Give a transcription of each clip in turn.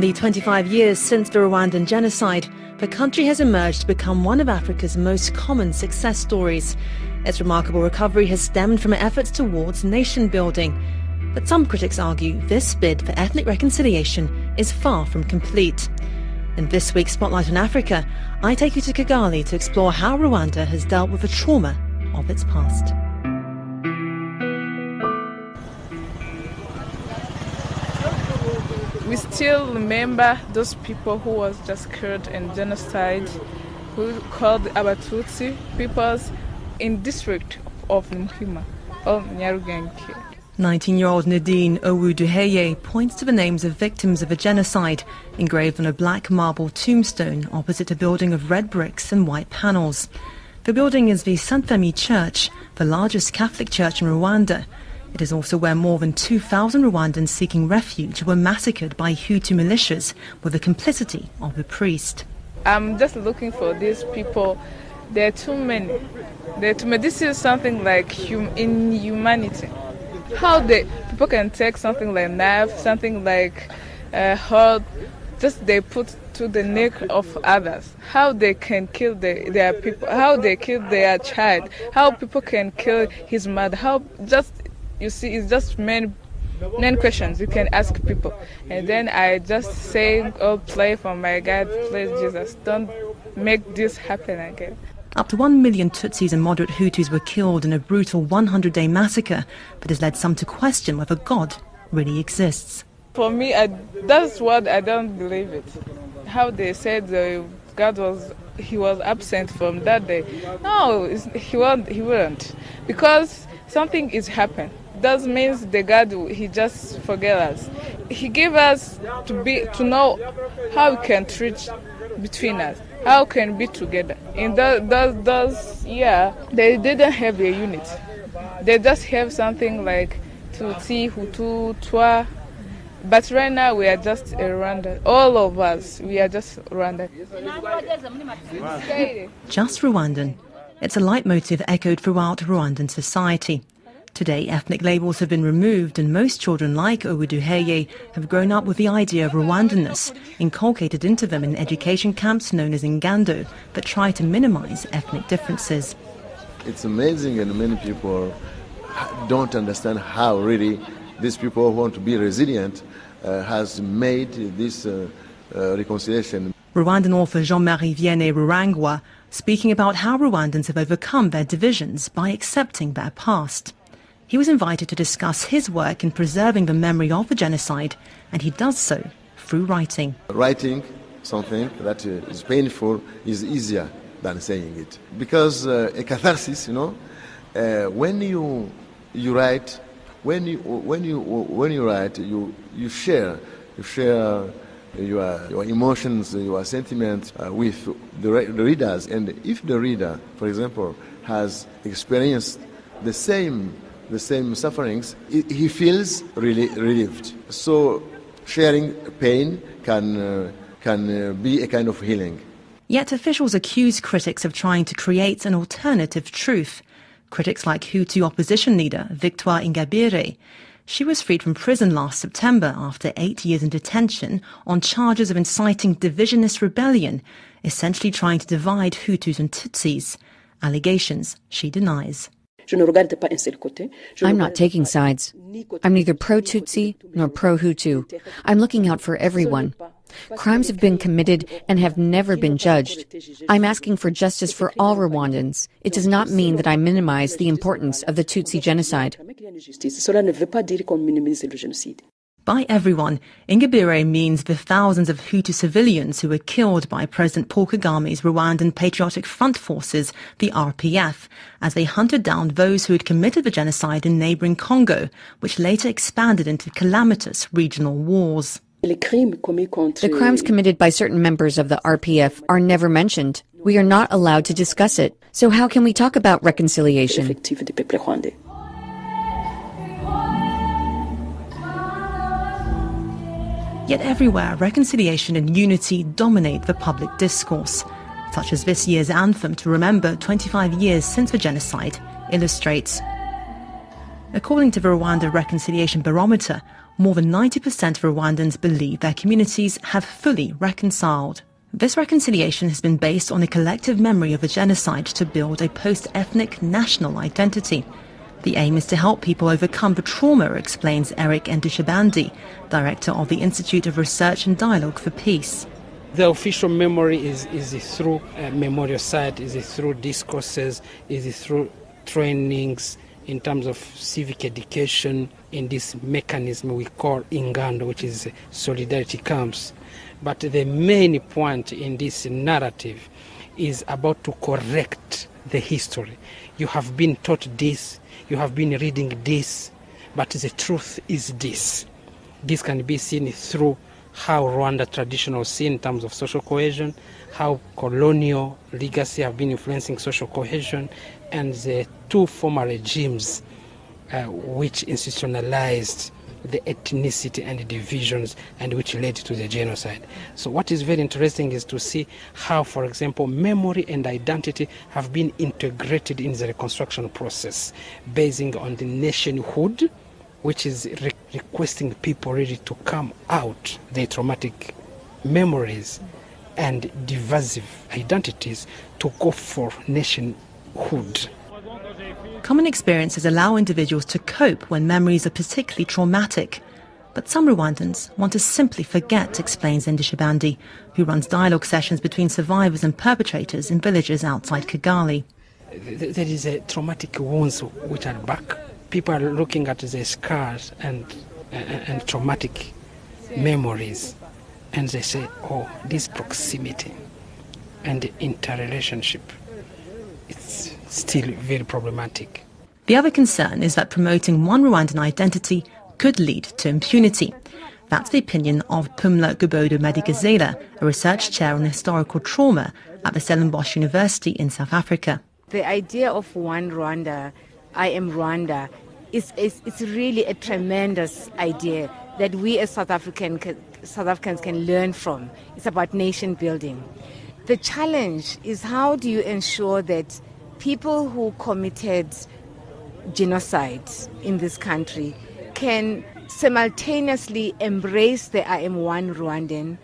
In the 25 years since the Rwandan genocide, the country has emerged to become one of Africa's most common success stories. Its remarkable recovery has stemmed from efforts towards nation building. But some critics argue this bid for ethnic reconciliation is far from complete. In this week's Spotlight on Africa, I take you to Kigali to explore how Rwanda has dealt with the trauma of its past. We still remember those people who was just killed in genocide, who called the Abatutsi peoples in district of or Nyarugenge. 19-year-old Nadine Ouwiduhaye points to the names of victims of a genocide engraved on a black marble tombstone opposite a building of red bricks and white panels. The building is the Sainte Famille Church, the largest Catholic church in Rwanda, it is also where more than 2,000 Rwandans seeking refuge were massacred by Hutu militias with the complicity of the priest. I'm just looking for these people. There are too many. There are too many. This is something like hum- inhumanity. How they people can take something like knife, something like uh, hurt, just they put to the neck of others. How they can kill the, their people. How they kill their child. How people can kill his mother. How just you see, it's just main main questions you can ask people. And then I just say, oh, play for my God, please, Jesus, don't make this happen again. Up to 1 million Tutsis and moderate Hutus were killed in a brutal 100 day massacre, but has led some to question whether God really exists. For me, I, that's what I don't believe it. How they said the God was he was absent from that day. No, he won't. He wouldn't, because something is happened that means the God he just forget us. He gave us to be to know how we can treat between us, how can be together. In those, those, those yeah, they didn't have a unit. They just have something like Tutsi, Hutu, Twa. But right now we are just a Rwanda. All of us, we are just Rwanda. Just Rwandan. It's a leitmotif echoed throughout Rwandan society. Today, ethnic labels have been removed and most children like Ouwiduhaye have grown up with the idea of Rwandanness inculcated into them in education camps known as Ingando that try to minimize ethnic differences. It's amazing and many people don't understand how really these people who want to be resilient uh, has made this uh, uh, reconciliation. Rwandan author Jean-Marie Vianney Rurangwa speaking about how Rwandans have overcome their divisions by accepting their past. He was invited to discuss his work in preserving the memory of the genocide, and he does so through writing. Writing something that is painful is easier than saying it. Because uh, a catharsis, you know, uh, when you, you write, when you, when, you, when you write, you, you share, you share your, your emotions, your sentiments uh, with the, re- the readers. And if the reader, for example, has experienced the same the same sufferings, he feels really relieved. So sharing pain can, uh, can uh, be a kind of healing. Yet officials accuse critics of trying to create an alternative truth. Critics like Hutu opposition leader Victoire Ingabire. She was freed from prison last September after eight years in detention on charges of inciting divisionist rebellion, essentially trying to divide Hutus and Tutsis. Allegations she denies. I'm not taking sides. I'm neither pro Tutsi nor pro Hutu. I'm looking out for everyone. Crimes have been committed and have never been judged. I'm asking for justice for all Rwandans. It does not mean that I minimize the importance of the Tutsi genocide. By everyone, Ingabire means the thousands of Hutu civilians who were killed by President Paul Kagame's Rwandan Patriotic Front Forces, the RPF, as they hunted down those who had committed the genocide in neighboring Congo, which later expanded into calamitous regional wars. The crimes committed by certain members of the RPF are never mentioned. We are not allowed to discuss it. So how can we talk about reconciliation? Yet everywhere, reconciliation and unity dominate the public discourse, such as this year's anthem to remember 25 years since the genocide illustrates. According to the Rwanda Reconciliation Barometer, more than 90% of Rwandans believe their communities have fully reconciled. This reconciliation has been based on a collective memory of the genocide to build a post-ethnic national identity. The aim is to help people overcome the trauma, explains Eric Ndushabandi, director of the Institute of Research and Dialogue for Peace. The official memory is, is through uh, a memorial site, is through discourses, is through trainings in terms of civic education in this mechanism we call Ingando, which is solidarity camps. But the main point in this narrative is about to correct the history. You have been taught this, you have been reading this, but the truth is this. This can be seen through how Rwanda traditional seen in terms of social cohesion, how colonial legacy have been influencing social cohesion, and the two former regimes uh, which institutionalized the ethnicity and the divisions and which led to the genocide. So what is very interesting is to see how, for example, memory and identity have been integrated in the reconstruction process, basing on the nationhood, which is re- requesting people really to come out their traumatic memories and divisive identities to go for nationhood. Common experiences allow individuals to cope when memories are particularly traumatic. But some Rwandans want to simply forget, explains Ndushabandi, who runs dialogue sessions between survivors and perpetrators in villages outside Kigali. There is a traumatic wounds which are back. People are looking at the scars and, and, and traumatic memories and they say, oh, this proximity and the interrelationship, it's still very problematic. The other concern is that promoting one Rwandan identity could lead to impunity. That's the opinion of Pumla Gobodo Madikizela, a research chair on historical trauma at the Stellenbosch University in South Africa. The idea of one Rwanda, I am Rwanda, is, is, is really a tremendous idea that we as South, African, South Africans can learn from. It's about nation building. The challenge is how do you ensure that people who committed genocide in this country can simultaneously embrace the I am one Rwandan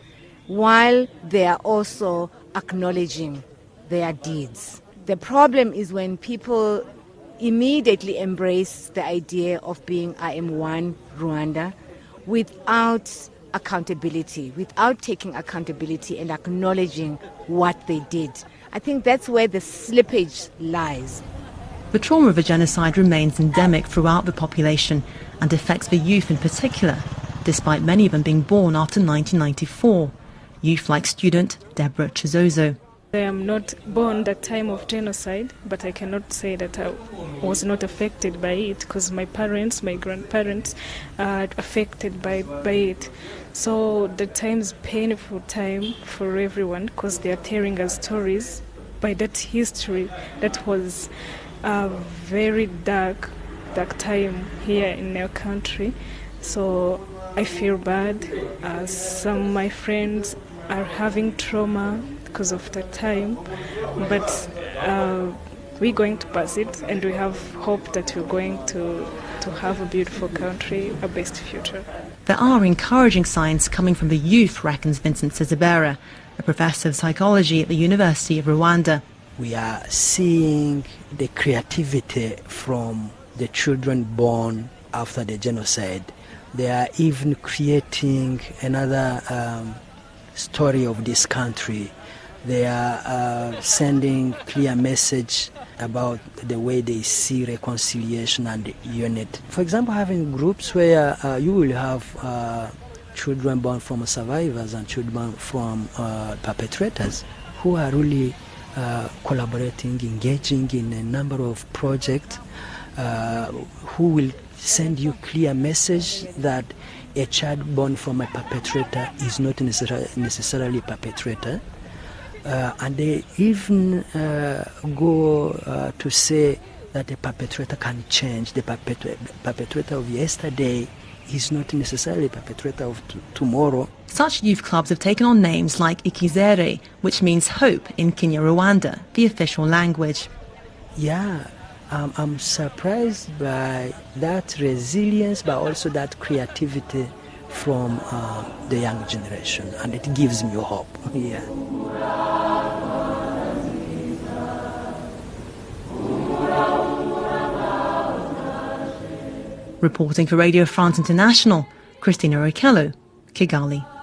while they are also acknowledging their deeds. The problem is when people immediately embrace the idea of being I am one Rwanda without accountability, without taking accountability and acknowledging what they did. I think that's where the slippage lies. The trauma of a genocide remains endemic throughout the population and affects the youth in particular, despite many of them being born after 1994. Youth like student Deborah Chizozo. I am not born that time of genocide, but I cannot say that I was not affected by it because my parents, my grandparents, are affected by, by it. So the time is painful time for everyone because they are telling us stories by that history that was a very dark, dark time here in our country. So I feel bad. Uh, some of my friends are having trauma because of that time, but uh, we're going to pass it, and we have hope that we're going to to have a beautiful country, a best future. There are encouraging signs coming from the youth, reckons Vincent Sezibera, a professor of psychology at the University of Rwanda. We are seeing the creativity from the children born after the genocide. They are even creating another um, story of this country. They are uh, sending clear message about the way they see reconciliation and unity. For example, having groups where uh, you will have uh, children born from survivors and children from uh, perpetrators who are really uh, collaborating, engaging in a number of projects, uh, who will send you clear message that a child born from a perpetrator is not necessarily a perpetrator and they even uh, go uh, to say that the perpetrator can change. The perpetrator of yesterday is not necessarily perpetrator of t- tomorrow. Such youth clubs have taken on names like Ikizere, which means hope in Kinyarwanda, the official language. Yeah, um, I'm surprised by that resilience, but also that creativity from uh, the young generation, and it gives me hope. Yeah. Reporting for Radio France International, Christina Okello, Kigali.